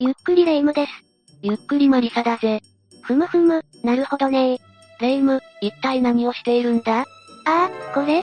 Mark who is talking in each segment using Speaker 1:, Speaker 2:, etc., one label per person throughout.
Speaker 1: ゆっくりレ夢ムです。
Speaker 2: ゆっくりマリサだぜ。
Speaker 1: ふむふむ、なるほどねー。
Speaker 2: レ夢ム、一体何をしているんだ？
Speaker 1: ああ、これ？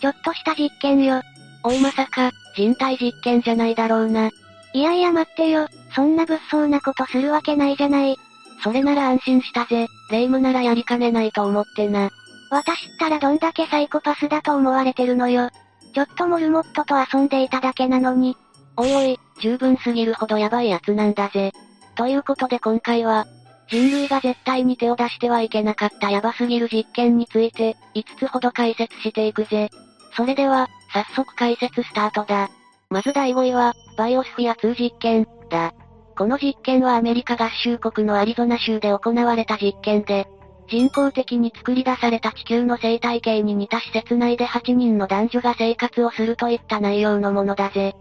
Speaker 1: ちょっとした実験よ。
Speaker 2: おいまさか、人体実験じゃないだろうな。
Speaker 1: いやいや待ってよ、そんな物騒なことするわけないじゃない。
Speaker 2: それなら安心したぜ、レ夢ムならやりかねないと思ってな。
Speaker 1: 私ったらどんだけサイコパスだと思われてるのよ。ちょっとモルモットと遊んでいただけなのに。
Speaker 2: おいおい、十分すぎるほどヤバいやつなんだぜ。ということで今回は、人類が絶対に手を出してはいけなかったヤバすぎる実験について、5つほど解説していくぜ。それでは、早速解説スタートだ。まず第5位は、バイオスフィア2実験、だ。この実験はアメリカ合衆国のアリゾナ州で行われた実験で、人工的に作り出された地球の生態系に似た施設内で8人の男女が生活をするといった内容のものだぜ。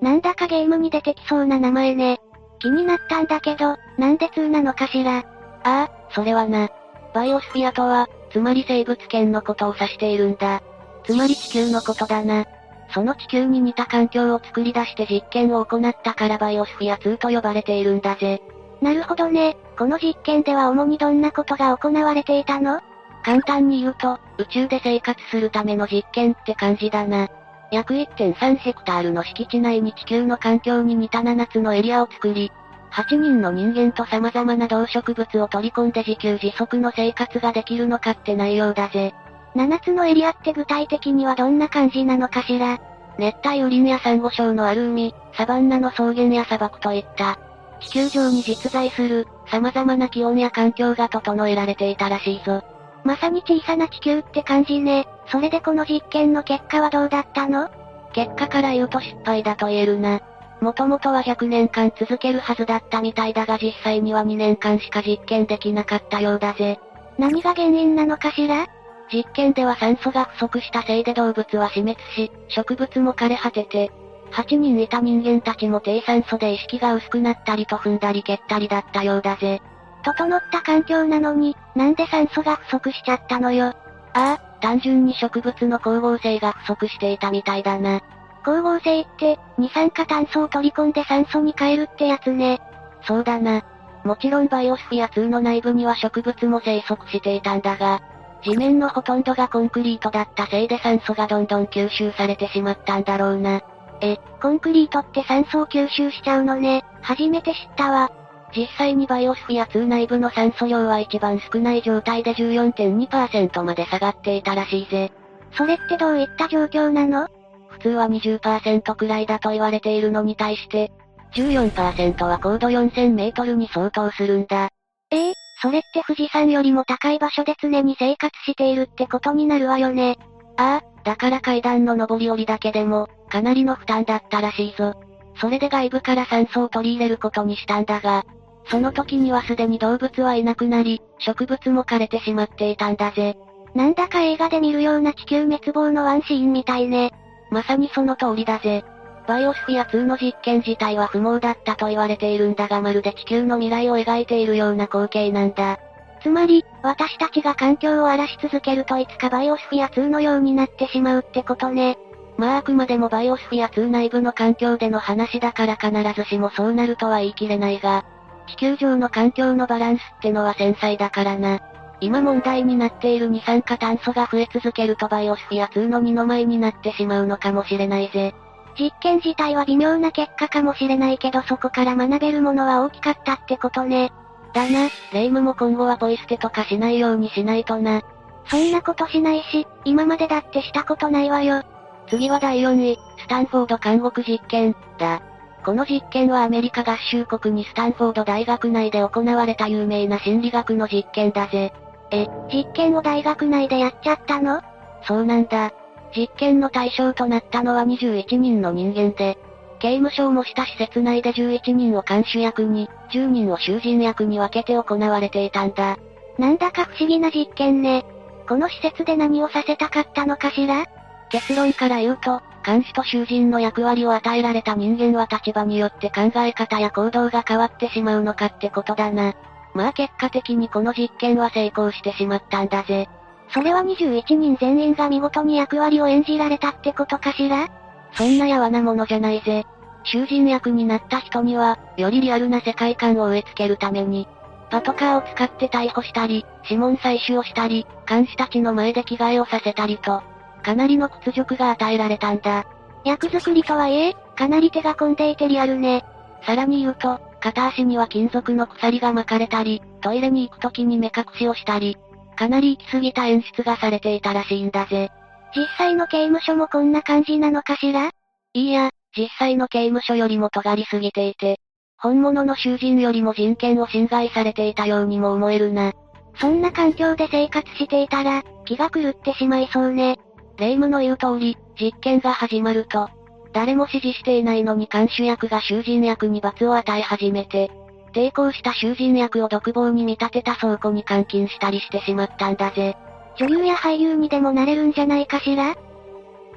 Speaker 1: なんだかゲームに出てきそうな名前ね。気になったんだけど、なんで2なのかしら。あ
Speaker 2: あ、それはな。バイオスフィアとは、つまり生物圏のことを指しているんだ。つまり地球のことだな。その地球に似た環境を作り出して実験を行ったからバイオスフィア2と呼ばれているんだぜ。
Speaker 1: なるほどね。この実験では主にどんなことが行われていたの？
Speaker 2: 簡単に言うと、宇宙で生活するための実験って感じだな。約1.3ヘクタールの敷地内に地球の環境に似た7つのエリアを作り、8人の人間と様々な動植物を取り込んで自給自足の生活ができるのかって内容だぜ。
Speaker 1: 7つのエリアって具体的にはどんな感じなのかしら？
Speaker 2: 熱帯雨林やサンゴ礁のある海、サバンナの草原や砂漠といった、地球上に実在する、様々な気温や環境が整えられていたらしいぞ。
Speaker 1: まさに小さな地球って感じね。それでこの実験の結果はどうだったの？
Speaker 2: 結果から言うと失敗だと言えるな。もともとは100年間続けるはずだったみたいだが実際には2年間しか実験できなかったようだぜ。
Speaker 1: 何が原因なのかしら？
Speaker 2: 実験では酸素が不足したせいで動物は死滅し、植物も枯れ果てて、8人いた人間たちも低酸素で意識が薄くなったりと踏んだり蹴ったりだったようだぜ。
Speaker 1: 整った環境なのに、なんで酸素が不足しちゃったのよ？
Speaker 2: ああ、単純に植物の光合成が不足していたみたいだな。
Speaker 1: 光合成って、二酸化炭素を取り込んで酸素に変えるってやつね。
Speaker 2: そうだな。もちろんバイオスフィア2の内部には植物も生息していたんだが、地面のほとんどがコンクリートだったせいで酸素がどんどん吸収されてしまったんだろうな。
Speaker 1: え、コンクリートって酸素を吸収しちゃうのね。初めて知ったわ。
Speaker 2: 実際にバイオスフィア2内部の酸素量は一番少ない状態で14.2%まで下がっていたらしいぜ。
Speaker 1: それってどういった状況なの？
Speaker 2: 普通は20%くらいだと言われているのに対して、14%は高度4000メートルに相当するんだ。
Speaker 1: ええー、それって富士山よりも高い場所で常に生活しているってことになるわよね。
Speaker 2: ああ、だから階段の上り下りだけでも、かなりの負担だったらしいぞ。それで外部から酸素を取り入れることにしたんだが、その時にはすでに動物はいなくなり、植物も枯れてしまっていたんだぜ。
Speaker 1: なんだか映画で見るような地球滅亡のワンシーンみたいね。
Speaker 2: まさにその通りだぜ。バイオスフィア2の実験自体は不毛だったと言われているんだがまるで地球の未来を描いているような光景なんだ。
Speaker 1: つまり、私たちが環境を荒らし続けるといつかバイオスフィア2のようになってしまうってことね。
Speaker 2: まああくまでもバイオスフィア2内部の環境での話だから必ずしもそうなるとは言い切れないが、地球上の環境のバランスってのは繊細だからな。今問題になっている二酸化炭素が増え続けるとバイオスフィア2の二の前になってしまうのかもしれないぜ。
Speaker 1: 実験自体は微妙な結果かもしれないけどそこから学べるものは大きかったってことね。
Speaker 2: だな、レイムも今後はポイ捨てとかしないようにしないとな。
Speaker 1: そんなことしないし、今までだってしたことないわよ。
Speaker 2: 次は第4位、スタンフォード監獄実験、だ。この実験はアメリカ合衆国にスタンフォード大学内で行われた有名な心理学の実験だぜ。
Speaker 1: え、実験を大学内でやっちゃったの？
Speaker 2: そうなんだ。実験の対象となったのは21人の人間で、刑務所を模した施設内で11人を監守役に、10人を囚人役に分けて行われていたんだ。
Speaker 1: なんだか不思議な実験ね。この施設で何をさせたかったのかしら？
Speaker 2: 結論から言うと、監視と囚人の役割を与えられた人間は立場によって考え方や行動が変わってしまうのかってことだな。まあ結果的にこの実験は成功してしまったんだぜ。
Speaker 1: それは21人全員が見事に役割を演じられたってことかしら？
Speaker 2: そんなやわなものじゃないぜ。囚人役になった人には、よりリアルな世界観を植え付けるために、パトカーを使って逮捕したり、指紋採取をしたり、監視たちの前で着替えをさせたりと、かなりの屈辱が与えられたんだ。
Speaker 1: 役作りとはいえ、かなり手が込んでいてリアルね。
Speaker 2: さらに言うと、片足には金属の鎖が巻かれたり、トイレに行く時に目隠しをしたり、かなり行き過ぎた演出がされていたらしいんだぜ。
Speaker 1: 実際の刑務所もこんな感じなのかしら？
Speaker 2: いいや、実際の刑務所よりも尖りすぎていて、本物の囚人よりも人権を侵害されていたようにも思えるな。
Speaker 1: そんな環境で生活していたら、気が狂ってしまいそうね。
Speaker 2: 霊夢の言う通り、実験が始まると、誰も指示していないのに監守役が囚人役に罰を与え始めて、抵抗した囚人役を独房に見立てた倉庫に監禁したりしてしまったんだぜ。
Speaker 1: 女優や俳優にでもなれるんじゃないかしら？っ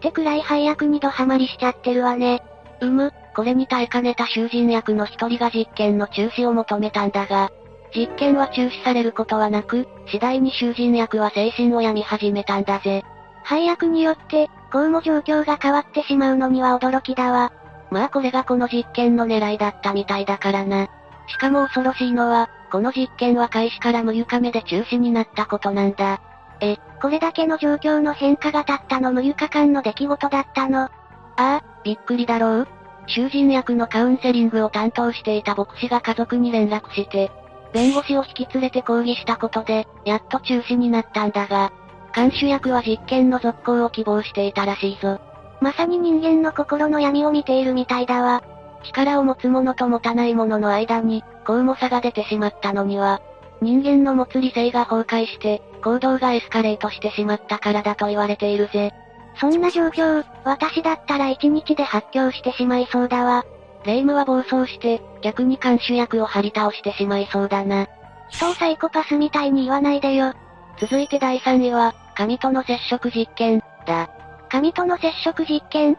Speaker 1: てくらい配役にドハマりしちゃってるわね。
Speaker 2: うむ、これに耐えかねた囚人役の一人が実験の中止を求めたんだが、実験は中止されることはなく、次第に囚人役は精神を病み始めたんだぜ。
Speaker 1: 配役によって、こうも状況が変わってしまうのには驚きだわ。
Speaker 2: まあこれがこの実験の狙いだったみたいだからな。しかも恐ろしいのは、この実験は開始から6日目で中止になったことなんだ。
Speaker 1: え、これだけの状況の変化がたったの6日間の出来事だったの。あ
Speaker 2: あ、びっくりだろう囚人役のカウンセリングを担当していた牧師が家族に連絡して、弁護士を引き連れて抗議したことで、やっと中止になったんだが、監守役は実験の続行を希望していたらしいぞ。
Speaker 1: まさに人間の心の闇を見ているみたいだわ。
Speaker 2: 力を持つ者と持たない者の間に、こうも差が出てしまったのには、人間の持つ理性が崩壊して、行動がエスカレートしてしまったからだと言われているぜ。
Speaker 1: そんな状況、私だったら一日で発狂してしまいそうだわ。
Speaker 2: 霊夢は暴走して、逆に監守役を張り倒してしまいそうだな。
Speaker 1: 人をサイコパスみたいに言わないでよ。
Speaker 2: 続いて第3位は、神との接触実験、だ。
Speaker 1: 神との接触実験？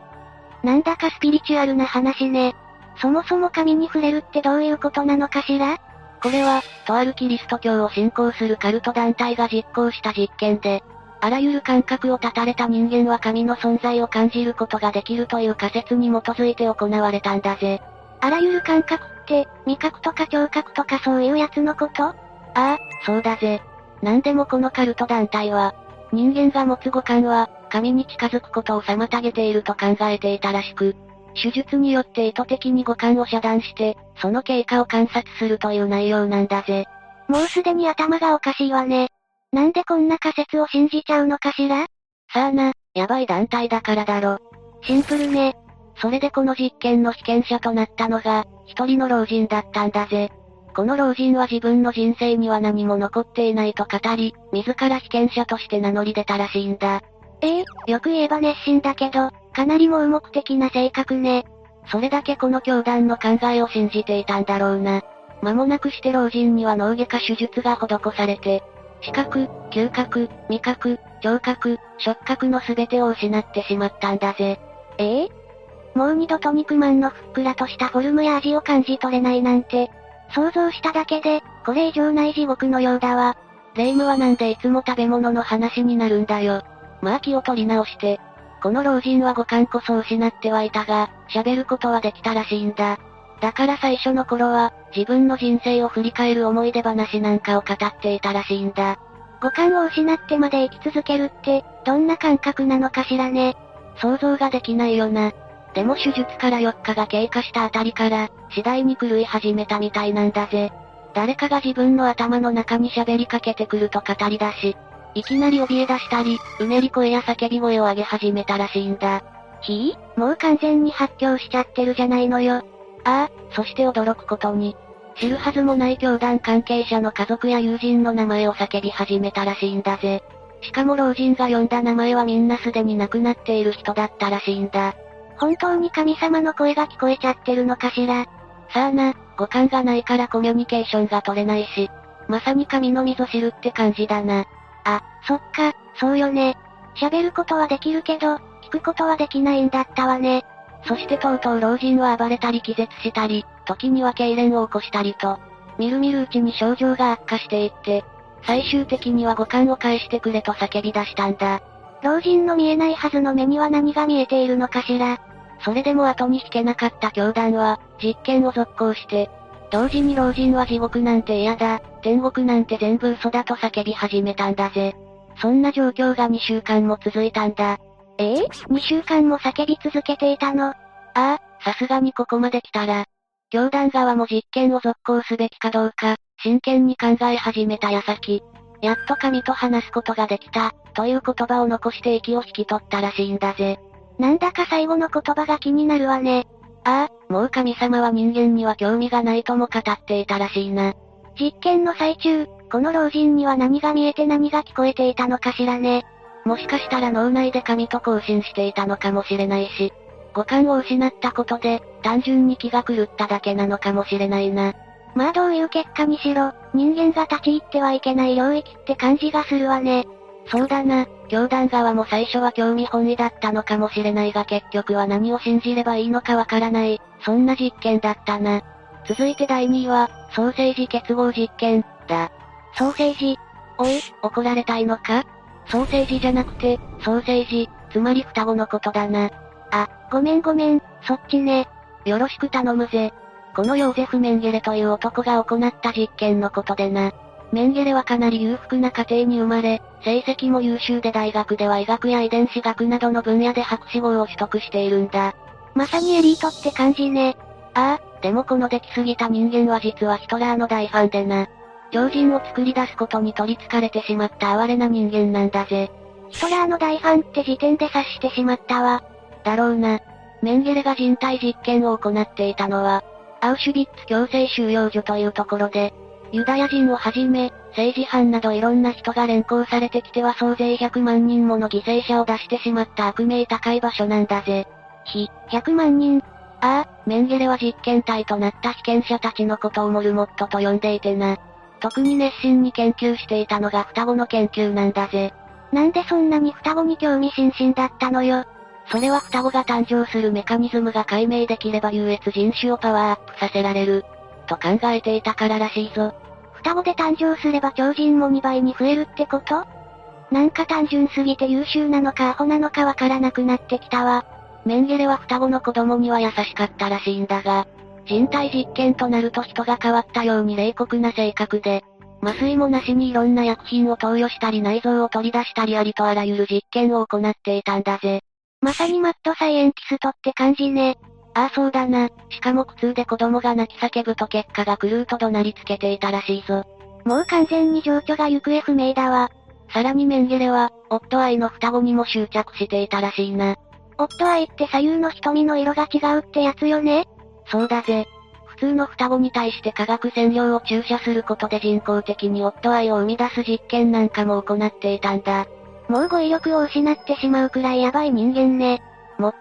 Speaker 1: なんだかスピリチュアルな話ね。そもそも神に触れるってどういうことなのかしら？
Speaker 2: これは、とあるキリスト教を信仰するカルト団体が実行した実験で、あらゆる感覚を断たれた人間は神の存在を感じることができるという仮説に基づいて行われたんだぜ。
Speaker 1: あらゆる感覚って、味覚とか聴覚とかそういうやつのこと？あ
Speaker 2: あ、そうだぜ。なんでもこのカルト団体は、人間が持つ五感は、神に近づくことを妨げていると考えていたらしく、手術によって意図的に五感を遮断して、その経過を観察するという内容なんだぜ。
Speaker 1: もうすでに頭がおかしいわね。なんでこんな仮説を信じちゃうのかしら？
Speaker 2: さあな、やばい団体だからだろ。
Speaker 1: シンプルね。
Speaker 2: それでこの実験の被験者となったのが、一人の老人だったんだぜ。この老人は自分の人生には何も残っていないと語り、自ら被験者として名乗り出たらしいんだ。
Speaker 1: ええよく言えば熱心だけど、かなり盲目的な性格ね。
Speaker 2: それだけこの教団の考えを信じていたんだろうな。間もなくして老人には脳外科手術が施されて、視覚、嗅覚、味覚、聴覚、触覚の全てを失ってしまったんだぜ。
Speaker 1: ええもう二度と肉まんのふっくらとしたフォルムや味を感じ取れないなんて、想像しただけで、これ以上ない地獄のようだわ。
Speaker 2: 霊夢はなんでいつも食べ物の話になるんだよ。まあ気を取り直して。この老人は五感こそ失ってはいたが、喋ることはできたらしいんだ。だから最初の頃は、自分の人生を振り返る思い出話なんかを語っていたらしいんだ。
Speaker 1: 五感を失ってまで生き続けるって、どんな感覚なのかしらね。
Speaker 2: 想像ができないよな。でも手術から4日が経過したあたりから、次第に狂い始めたみたいなんだぜ。誰かが自分の頭の中に喋りかけてくると語り出し、いきなり怯え出したり、うねり声や叫び声を上げ始めたらしいんだ。
Speaker 1: ひぃもう完全に発狂しちゃってるじゃないのよ。
Speaker 2: ああ、そして驚くことに、知るはずもない教団関係者の家族や友人の名前を叫び始めたらしいんだぜ。しかも老人が呼んだ名前はみんなすでに亡くなっている人だったらしいんだ。
Speaker 1: 本当に神様の声が聞こえちゃってるのかしら。
Speaker 2: さあな、五感がないからコミュニケーションが取れないし、まさに神の溝知るって感じだな。
Speaker 1: あ、そっか、そうよね。喋ることはできるけど、聞くことはできないんだったわね。
Speaker 2: そしてとうとう老人は暴れたり気絶したり、時には痙攣を起こしたりと、みるみるうちに症状が悪化していって、最終的には五感を返してくれと叫び出したんだ。
Speaker 1: 老人の見えないはずの目には何が見えているのかしら。
Speaker 2: それでも後に引けなかった教団は、実験を続行して、同時に老人は地獄なんて嫌だ、天国なんて全部嘘だと叫び始めたんだぜ。そんな状況が2週間も続いたんだ。
Speaker 1: え？えー、?2 週間も叫び続けていたの？あ
Speaker 2: あ、さすがにここまで来たら。教団側も実験を続行すべきかどうか、真剣に考え始めた矢先、やっと神と話すことができた、という言葉を残して息を引き取ったらしいんだぜ。
Speaker 1: なんだか最後の言葉が気になるわね。
Speaker 2: ああ、もう神様は人間には興味がないとも語っていたらしいな。
Speaker 1: 実験の最中、この老人には何が見えて何が聞こえていたのかしらね。
Speaker 2: もしかしたら脳内で神と交信していたのかもしれないし、五感を失ったことで、単純に気が狂っただけなのかもしれないな。
Speaker 1: まあどういう結果にしろ、人間が立ち入ってはいけない領域って感じがするわね。
Speaker 2: そうだな、教団側も最初は興味本位だったのかもしれないが結局は何を信じればいいのかわからない、そんな実験だったな。続いて第2位は、ソーセージ結合実験、だ。
Speaker 1: ソーセージ
Speaker 2: おい、怒られたいのか？ソーセージじゃなくて、ソーセージ、つまり双子のことだな。
Speaker 1: あ、ごめんごめん、そっちね。
Speaker 2: よろしく頼むぜ。このヨーゼフ・メンゲレという男が行った実験のことでな。メンゲレはかなり裕福な家庭に生まれ、成績も優秀で大学では医学や遺伝子学などの分野で博士号を取得しているんだ。
Speaker 1: まさにエリートって感じね。
Speaker 2: ああ、でもこの出来すぎた人間は実はヒトラーの大ファンでな。超人を作り出すことに取り憑かれてしまった哀れな人間なんだぜ。
Speaker 1: ヒトラーの大ファンって時点で察してしまったわ。
Speaker 2: だろうな。メンゲレが人体実験を行っていたのは、アウシュビッツ強制収容所というところで、ユダヤ人をはじめ、政治犯などいろんな人が連行されてきては総勢100万人もの犠牲者を出してしまった悪名高い場所なんだぜ。
Speaker 1: ひ、100万人。
Speaker 2: ああ、メンゲレは実験体となった被験者たちのことをモルモットと呼んでいてな。特に熱心に研究していたのが双子の研究なんだぜ。
Speaker 1: なんでそんなに双子に興味津々だったのよ。
Speaker 2: それは双子が誕生するメカニズムが解明できれば優越人種をパワーアップさせられる。と考えていたかららしいぞ。
Speaker 1: 双子で誕生すれば超人も2倍に増えるってこと？なんか単純すぎて優秀なのかアホなのかわからなくなってきたわ。
Speaker 2: メンゲレは双子の子供には優しかったらしいんだが、人体実験となると人が変わったように冷酷な性格で、麻酔もなしにいろんな薬品を投与したり内臓を取り出したりありとあらゆる実験を行っていたんだぜ。
Speaker 1: まさにマッドサイエンティストって感じね。
Speaker 2: ああそうだな。しかも苦痛で子供が泣き叫ぶと結果が狂うと怒鳴りつけていたらしいぞ。
Speaker 1: もう完全に情緒が行方不明だわ。
Speaker 2: さらにメンゲレは、夫愛の双子にも執着していたらしいな。
Speaker 1: 夫愛って左右の瞳の色が違うってやつよね
Speaker 2: そうだぜ。普通の双子に対して化学染料を注射することで人工的に夫愛を生み出す実験なんかも行っていたんだ。
Speaker 1: もう語彙力を失ってしまうくらいヤバい人間ね。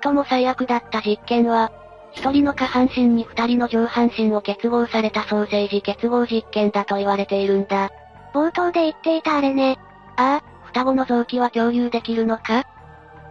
Speaker 2: 最も最悪だった実験は、一人の下半身に二人の上半身を結合されたソーセージ結合実験だと言われているんだ。
Speaker 1: 冒頭で言っていたあれね。
Speaker 2: ああ、双子の臓器は共有できるのか？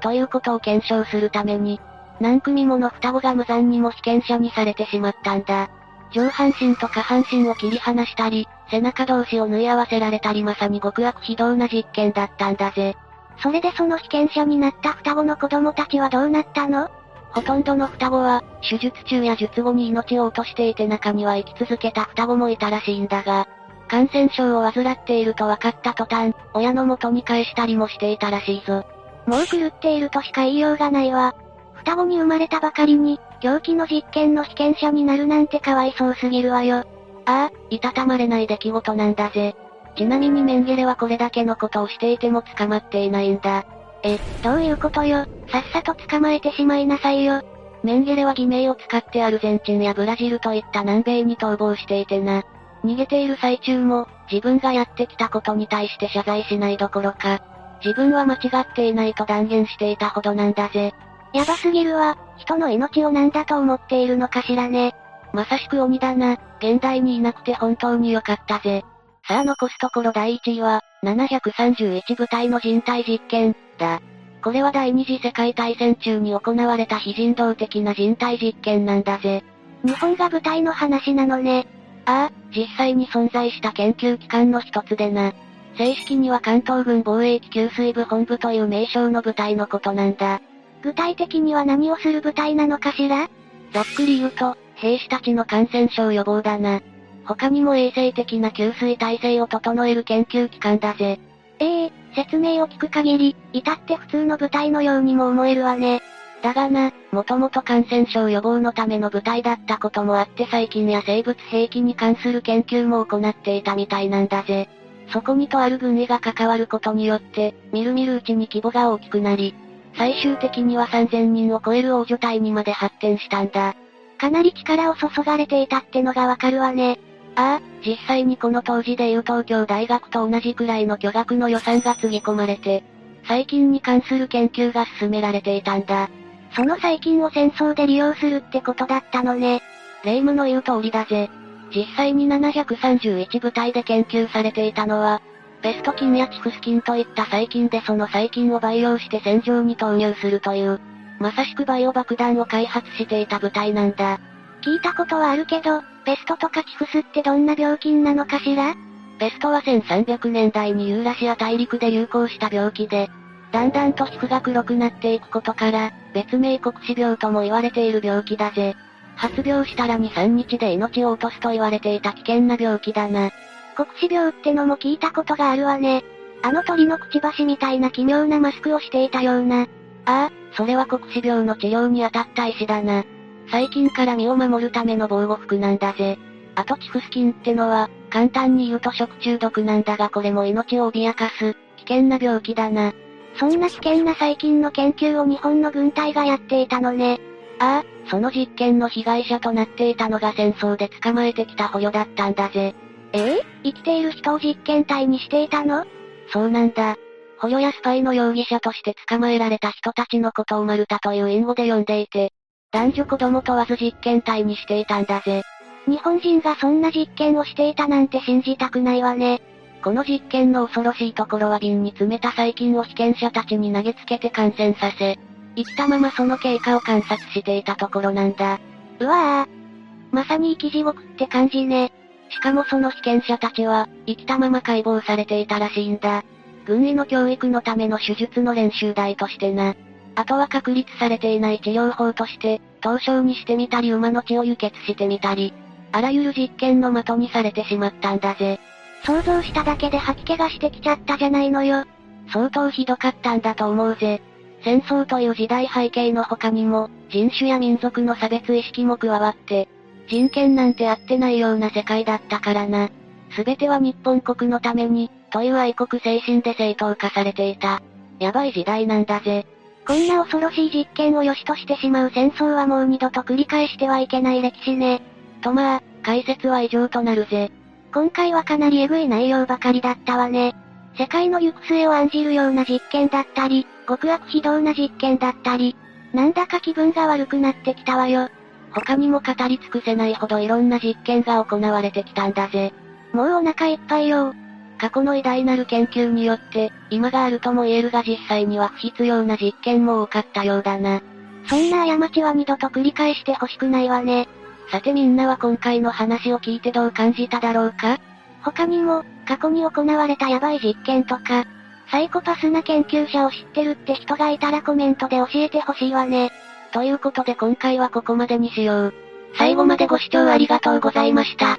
Speaker 2: ということを検証するために、何組もの双子が無残にも被験者にされてしまったんだ。上半身と下半身を切り離したり、背中同士を縫い合わせられたりまさに極悪非道な実験だったんだぜ。
Speaker 1: それでその被験者になった双子の子供たちはどうなったの？
Speaker 2: ほとんどの双子は、手術中や術後に命を落としていて中には生き続けた双子もいたらしいんだが、感染症を患っていると分かった途端、親の元に返したりもしていたらしいぞ。
Speaker 1: もう狂っているとしか言いようがないわ。双子に生まれたばかりに、狂気の実験の被験者になるなんてかわいそうすぎるわよ。
Speaker 2: ああ、いたたまれない出来事なんだぜ。ちなみにメンゲレはこれだけのことをしていても捕まっていないんだ。
Speaker 1: え、どういうことよ。さっさと捕まえてしまいなさいよ。
Speaker 2: メンゲレは偽名を使ってアルゼンチンやブラジルといった南米に逃亡していてな。逃げている最中も、自分がやってきたことに対して謝罪しないどころか、自分は間違っていないと断言していたほどなんだぜ。
Speaker 1: やばすぎるわ。人の命を何だと思っているのかしらね。
Speaker 2: まさしく鬼だな。現代にいなくて本当によかったぜ。さあ残すところ第1位は、731部隊の人体実験、だ。これは第二次世界大戦中に行われた非人道的な人体実験なんだぜ。
Speaker 1: 日本が舞台の話なのね。
Speaker 2: ああ、実際に存在した研究機関の一つでな。正式には関東軍防衛機給水部本部という名称の部隊のことなんだ。
Speaker 1: 具体的には何をする部隊なのかしら？
Speaker 2: ざっくり言うと、兵士たちの感染症予防だな。他にも衛生的な給水体制を整える研究機関だぜ。
Speaker 1: ええー、説明を聞く限り、至って普通の部隊のようにも思えるわね。
Speaker 2: だがな、もともと感染症予防のための部隊だったこともあって細菌や生物兵器に関する研究も行っていたみたいなんだぜ。そこにとある軍医が関わることによって、みるみるうちに規模が大きくなり、最終的には3000人を超える大所隊にまで発展したんだ。
Speaker 1: かなり力を注がれていたってのがわかるわね。
Speaker 2: ああ、実際にこの当時でいう東京大学と同じくらいの巨額の予算がつぎ込まれて、細菌に関する研究が進められていたんだ。
Speaker 1: その細菌を戦争で利用するってことだったのね。
Speaker 2: 霊夢の言う通りだぜ。実際に731部隊で研究されていたのは、ペスト菌やチフス菌といった細菌でその細菌を培養して戦場に投入するという、まさしくバイオ爆弾を開発していた部隊なんだ。
Speaker 1: 聞いたことはあるけど、ペストとかチフスってどんな病菌なのかしら？
Speaker 2: ペストは1300年代にユーラシア大陸で流行した病気で、だんだんと皮膚が黒くなっていくことから、別名黒死病とも言われている病気だぜ。発病したら2、3日で命を落とすと言われていた危険な病気だな。
Speaker 1: 黒死病ってのも聞いたことがあるわね。あの鳥のくちばしみたいな奇妙なマスクをしていたような。
Speaker 2: ああ、それは黒死病の治療に当たった石だな。細菌から身を守るための防護服なんだぜ。あとチフス菌ってのは、簡単に言うと食中毒なんだがこれも命を脅かす、危険な病気だな。
Speaker 1: そんな危険な細菌の研究を日本の軍隊がやっていたのね。
Speaker 2: ああ、その実験の被害者となっていたのが戦争で捕まえてきた捕虜だったんだぜ。
Speaker 1: ええ生きている人を実験体にしていたの？
Speaker 2: そうなんだ。捕虜やスパイの容疑者として捕まえられた人たちのことをマルタという隠語で呼んでいて、男女子供問わず実験体にしていたんだぜ。
Speaker 1: 日本人がそんな実験をしていたなんて信じたくないわね。
Speaker 2: この実験の恐ろしいところは瓶に詰めた細菌を被験者たちに投げつけて感染させ、生きたままその経過を観察していたところなんだ。
Speaker 1: うわぁ。まさに生き地獄って感じね。
Speaker 2: しかもその被験者たちは、生きたまま解剖されていたらしいんだ。軍医の教育のための手術の練習台としてな。あとは確立されていない治療法として、凍傷にしてみたり馬の血を輸血してみたり、あらゆる実験の的にされてしまったんだぜ。
Speaker 1: 想像しただけで吐き気がしてきちゃったじゃないのよ。
Speaker 2: 相当ひどかったんだと思うぜ。戦争という時代背景の他にも、人種や民族の差別意識も加わって、人権なんてあってないような世界だったからな。すべては日本国のために、という愛国精神で正当化されていた。やばい時代なんだぜ。
Speaker 1: こんな恐ろしい実験を良しとしてしまう戦争はもう二度と繰り返してはいけない歴史ね。
Speaker 2: とまあ、解説は以上となるぜ。
Speaker 1: 今回はかなりエグい内容ばかりだったわね。世界の行く末を案じるような実験だったり、極悪非道な実験だったり、なんだか気分が悪くなってきたわよ。
Speaker 2: 他にも語り尽くせないほどいろんな実験が行われてきたんだぜ。
Speaker 1: もうお腹いっぱいよ。
Speaker 2: 過去の偉大なる研究によって、今があるとも言えるが実際には不必要な実験も多かったようだな。
Speaker 1: そんな過ちは二度と繰り返してほしくないわね。
Speaker 2: さてみんなは今回の話を聞いてどう感じただろうか？
Speaker 1: 他にも、過去に行われたヤバい実験とか、サイコパスな研究者を知ってるって人がいたらコメントで教えてほしいわね。
Speaker 2: ということで今回はここまでにしよう。最後までご視聴ありがとうございました。